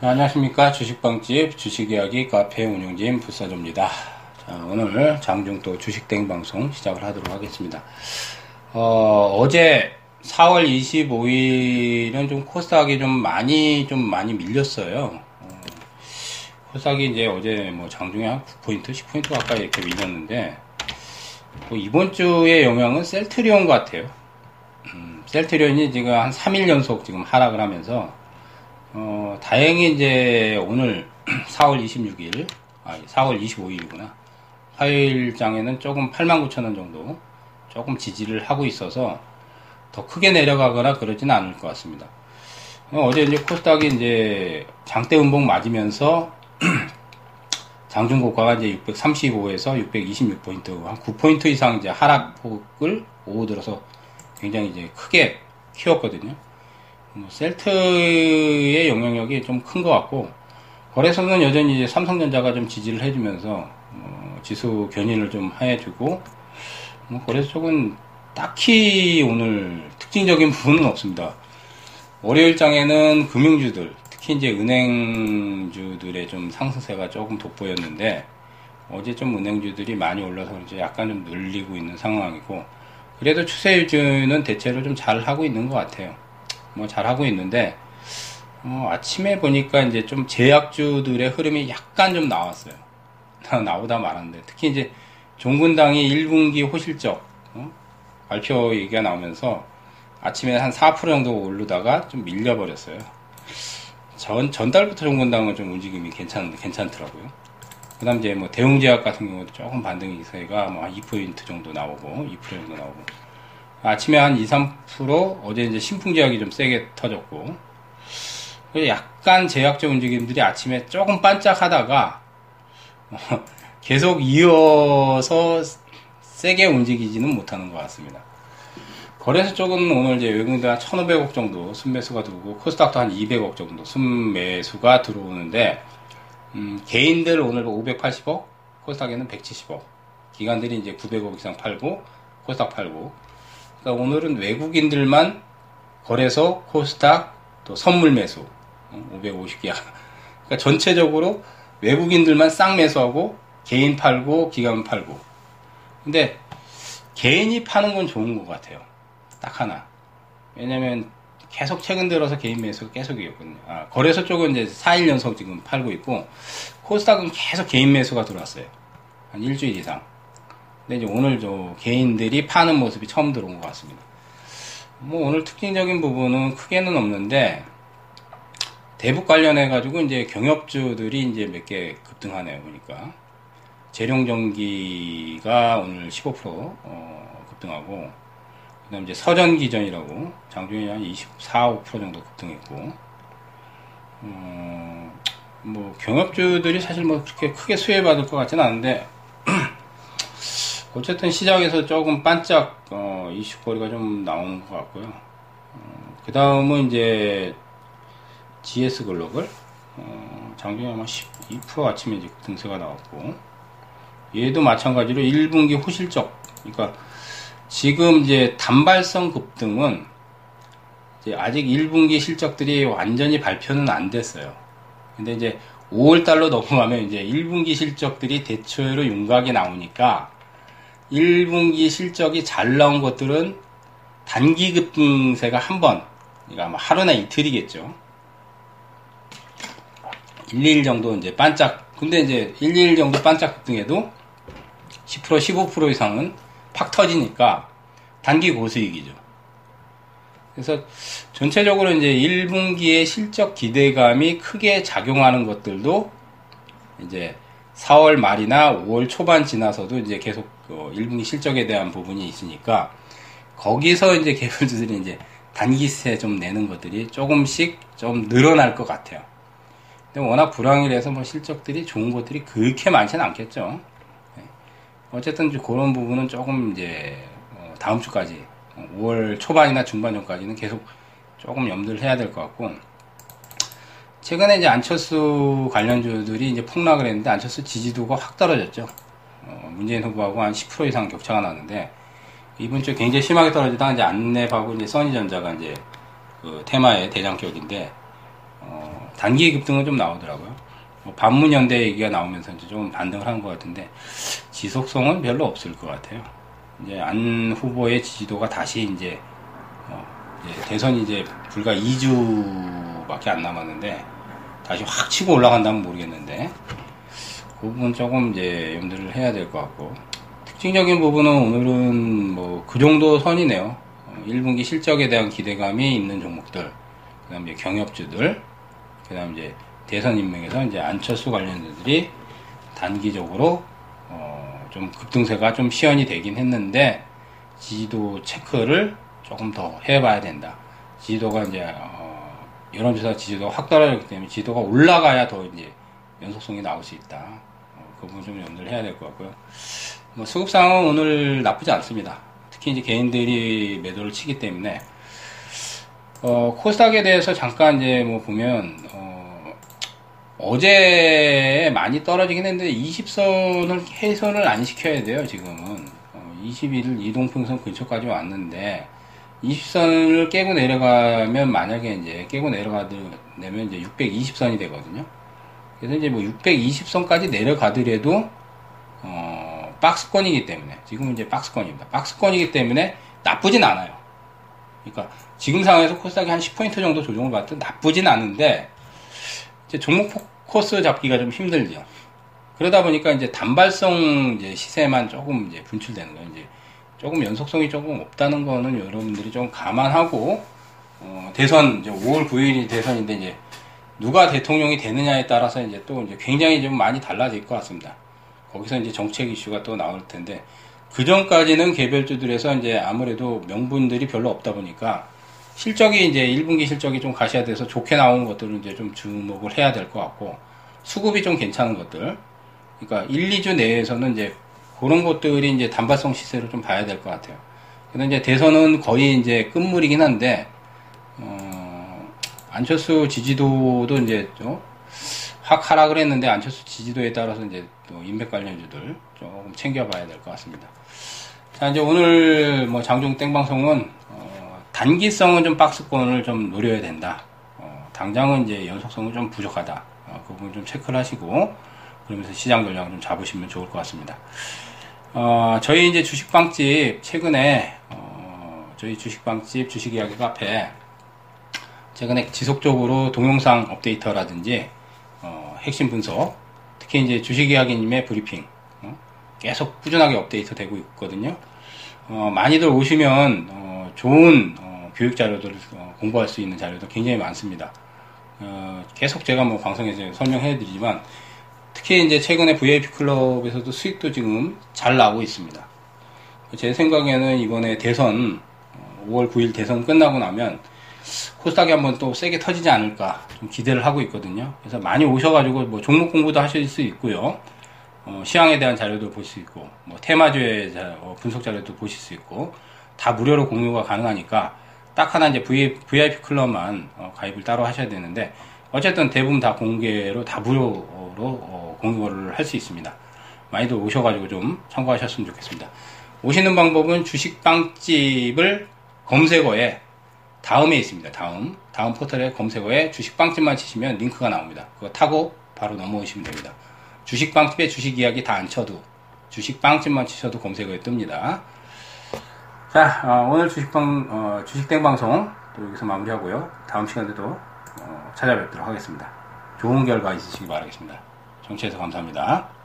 네, 안녕하십니까. 주식방집 주식이야기 카페 운영진 부사조입니다. 자, 오늘 장중도 주식땡 방송 시작을 하도록 하겠습니다. 어, 제 4월 25일은 좀 코스닥이 좀 많이 좀 많이 밀렸어요. 어, 코스닥이 이제 어제 뭐 장중에 한 9포인트 10포인트 가까이 이렇게 밀렸는데 뭐 이번 주의 영향은 셀트리온 같아요. 음, 셀트리온이 지금 한 3일 연속 지금 하락을 하면서 어, 다행히 이제 오늘 4월 26일, 아, 4월 25일이구나. 화요일장에는 조금 89,000원 정도 조금 지지를 하고 있어서 더 크게 내려가거나 그러지는 않을 것 같습니다. 어, 제 이제 코스닥이 이제 장대 음봉 맞으면서 장중 고가가 이제 635에서 626포인트, 한 9포인트 이상 이제 하락폭을 오후 들어서 굉장히 이제 크게 키웠거든요. 뭐 셀트의 영향력이 좀 큰 것 같고 거래소는 여전히 삼성전자가 좀 지지를 해주면서 어, 지수 견인을 좀 해주고 뭐 거래소 쪽은 딱히 오늘 특징적인 부분은 없습니다. 월요일장에는 금융주들 특히 이제 은행주들의 좀 상승세가 조금 돋보였는데 어제 좀 은행주들이 많이 올라서 이제 약간 좀 눌리고 있는 상황이고 그래도 추세 유지는 대체로 좀 잘 하고 있는 것 같아요. 뭐 잘하고 있는데 어, 아침에 보니까 이제 좀 제약주들의 흐름이 약간 좀 나왔어요. 나오다 말았는데 특히 이제 종군당이 1분기 호실적 어? 발표 얘기가 나오면서 아침에 한 4% 정도 오르다가 좀 밀려버렸어요. 전 전달부터 종군당은 좀 움직임이 괜찮 괜찮더라고요. 그다음 이제 뭐 대웅제약 같은 경우도 조금 반등 이세가 뭐 2% 정도 나오고 2% 정도 나오고 아침에 한 2, 3% 어제 이제 신풍 제약이 좀 세게 터졌고 약간 제약적 움직임들이 아침에 조금 반짝하다가 계속 이어서 세게 움직이지는 못하는 것 같습니다. 거래소 쪽은 오늘 이제 외국인들 한 1,500억 정도 순매수가 들어오고 코스닥도 한 200억 정도 순매수가 들어오는데 음, 개인들 오늘 580억, 코스닥에는 170억, 기관들이 이제 900억 이상 팔고 코스닥 팔고 그러니까 오늘은 외국인들만 거래소, 코스닥, 또 선물 매수 550개야. 어, 그러니까 전체적으로 외국인들만 쌍 매수하고 개인 팔고 기관 팔고. 근데 개인이 파는 건 좋은 것 같아요. 딱 하나. 왜냐면 계속 최근 들어서 개인 매수가 계속이었거든요. 아, 거래소 쪽은 이제 4일 연속 지금 팔고 있고 코스닥은 계속 개인 매수가 들어왔어요. 한 일주일 이상. 근데 이제 오늘 저 개인들이 파는 모습이 처음 들어온 것 같습니다. 뭐 오늘 특징적인 부분은 크게는 없는데 대북 관련해 가지고 이제 경협주들이 이제 몇 개 급등하네요 보니까 재룡전기가 오늘 15% 어, 급등하고 그다음 이제 서전기전이라고 장중에 한 24, 5% 정도 급등했고 어, 뭐 경협주들이 사실 뭐 그렇게 크게 수혜받을 것 같지는 않은데 어쨌든 시장에서 조금 반짝 어, 이슈거리가 좀 나오는 것 같고요. 어, 그 다음은 이제 GS 글로벌 어, 장중에 아마 12% 아침에 이제 등세가 나왔고 얘도 마찬가지로 1분기 호실적 그러니까 지금 이제 단발성 급등은 이제 아직 1분기 실적들이 완전히 발표는 안 됐어요. 근데 이제 5월 달로 넘어가면 이제 1분기 실적들이 대체로 윤곽이 나오니까 1분기 실적이 잘 나온 것들은 단기 급등세가 한 번, 그러니까 하루나 이틀이겠죠. 1, 2일 정도 이제 반짝, 근데 이제 1, 2일 정도 반짝 급등해도 10% 15% 이상은 팍 터지니까 단기 고수익이죠. 그래서 전체적으로 이제 1분기의 실적 기대감이 크게 작용하는 것들도 이제 4월 말이나 5월 초반 지나서도 이제 계속 그 1분기 실적에 대한 부분이 있으니까 거기서 이제 개별주들이 이제 단기세 좀 내는 것들이 조금씩 좀 늘어날 것 같아요. 근데 워낙 불황이라서 뭐 실적들이 좋은 것들이 그렇게 많지는 않겠죠. 네. 어쨌든 그런 부분은 조금 이제 어, 다음 주까지 5월 초반이나 중반 전까지는 계속 조금 염두를 해야 될 것 같고 최근에 이제 안철수 관련주들이 이제 폭락을 했는데 안철수 지지도가 확 떨어졌죠. 어, 문재인 후보하고 한 10% 이상 격차가 나는데 이번 주 굉장히 심하게 떨어지다가 이제 안랩하고 이제 써니전자가 이제 그 테마의 대장격인데 어, 단기 급등은 좀 나오더라고요. 뭐 반문연대 얘기가 나오면서 이제 좀 반등을 한 것 같은데 지속성은 별로 없을 것 같아요. 이제 안 후보의 지지도가 다시 이제, 어 이제 대선이 이제 불과 2주밖에 안 남았는데 다시 확 치고 올라간다면 모르겠는데 그 부분 조금 이제 염두를 해야 될 것 같고 특징적인 부분은 오늘은 뭐 그 정도 선이네요. 1분기 어, 실적에 대한 기대감이 있는 종목들, 그 다음에 경협주들, 그 다음 이제 대선 인명에서 이제 안철수 관련주들이 단기적으로 어, 좀 급등세가 좀 시연이 되긴 했는데 지지도 체크를 조금 더 해봐야 된다. 지지도가 이제 어, 여론조사 지지도가 확 떨어졌기 때문에 지지도가 올라가야 더 이제 연속성이 나올 수 있다. 어, 그 부분 좀 염두를 해야 될 것 같고요. 뭐 수급 상황은 오늘 나쁘지 않습니다. 특히 이제 개인들이 매도를 치기 때문에 어, 코스닥에 대해서 잠깐 이제 뭐 보면 어, 제 많이 떨어지긴 했는데 20선을 해선을 안 시켜야 돼요 지금은 어, 21일 이동평선 근처까지 왔는데 20선을 깨고 내려가면 만약에 이제 깨고 내려가면 이제 620선이 되거든요 그래서 이제 뭐 620선까지 내려가더라도 어, 박스권이기 때문에 지금은 이제 박스권입니다 박스권이기 때문에 나쁘진 않아요 그러니까 지금 상황에서 코스닥이 한 10포인트 정도 조정을 받도 나쁘진 않은데 이제 종목 코스 잡기가 좀 힘들죠. 그러다 보니까 이제 단발성 이제 시세만 조금 이제 분출되는 거예요. 이제 조금 연속성이 조금 없다는 거는 여러분들이 좀 감안하고 어, 대선 이제 5월 9일이 대선인데 이제 누가 대통령이 되느냐에 따라서 이제 또 이제 굉장히 좀 많이 달라질 것 같습니다. 거기서 이제 정책 이슈가 또 나올 텐데 그 전까지는 개별주들에서 이제 아무래도 명분들이 별로 없다 보니까 실적이 이제 1분기 실적이 좀 가시화돼서 좋게 나온 것들은 이제 좀 주목을 해야 될 것 같고 수급이 좀 괜찮은 것들 그러니까 1, 2주 내에서는 이제 그런 것들이 이제 단발성 시세로 좀 봐야 될 것 같아요. 근데 이제 대선은 거의 이제 끝물이긴 한데 어, 안철수 지지도도 이제 확 하락을 했는데 안철수 지지도에 따라서 이제 또 인맥 관련주들 조금 챙겨봐야 될 것 같습니다. 자 이제 오늘 뭐 장중 땡방송은 단기성은 좀 박스권을 좀 노려야 된다. 어, 당장은 이제 연속성은 좀 부족하다. 어, 그 부분 좀 체크를 하시고 그러면서 시장 전략을 좀 잡으시면 좋을 것 같습니다. 어, 저희 이제 주식방집 최근에 어, 저희 주식방집 주식 이야기 카페 최근에 지속적으로 동영상 업데이트라든지 어, 핵심 분석 특히 이제 주식 이야기님의 브리핑 어, 계속 꾸준하게 업데이트 되고 있거든요. 어, 많이들 오시면 어, 좋은 교육 자료들을 어, 공부할 수 있는 자료도 굉장히 많습니다. 어, 계속 제가 뭐 방송에서 설명해 드리지만 특히 이제 최근에 VIP 클럽에서도 수익도 지금 잘 나오고 있습니다. 제 생각에는 이번에 대선 5월 어, 9일 대선 끝나고 나면 코스닥이 한번 또 세게 터지지 않을까 좀 기대를 하고 있거든요. 그래서 많이 오셔가지고 뭐 종목 공부도 하실 수 있고요. 어, 시황에 대한 자료도 볼 수 있고, 뭐 테마주의 자, 어, 분석 자료도 보실 수 있고, 다 무료로 공유가 가능하니까 딱 하나 이제 VIP 클럽만 어, 가입을 따로 하셔야 되는데 어쨌든 대부분 다 공개로 다 무료로 어, 공유를 할 수 있습니다. 많이들 오셔가지고 좀 참고하셨으면 좋겠습니다. 오시는 방법은 주식빵집을 검색어에 다음에 있습니다. 다음 다음 포털에 검색어에 주식빵집만 치시면 링크가 나옵니다. 그거 타고 바로 넘어오시면 됩니다. 주식빵집에 주식 이야기 다 안 쳐도 주식빵집만 치셔도 검색어에 뜹니다. 자, 어, 오늘 주식방, 어, 주식땡 방송 또 여기서 마무리하고요. 다음 시간에도 어, 찾아뵙도록 하겠습니다. 좋은 결과 있으시기 바라겠습니다. 정치해서 감사합니다.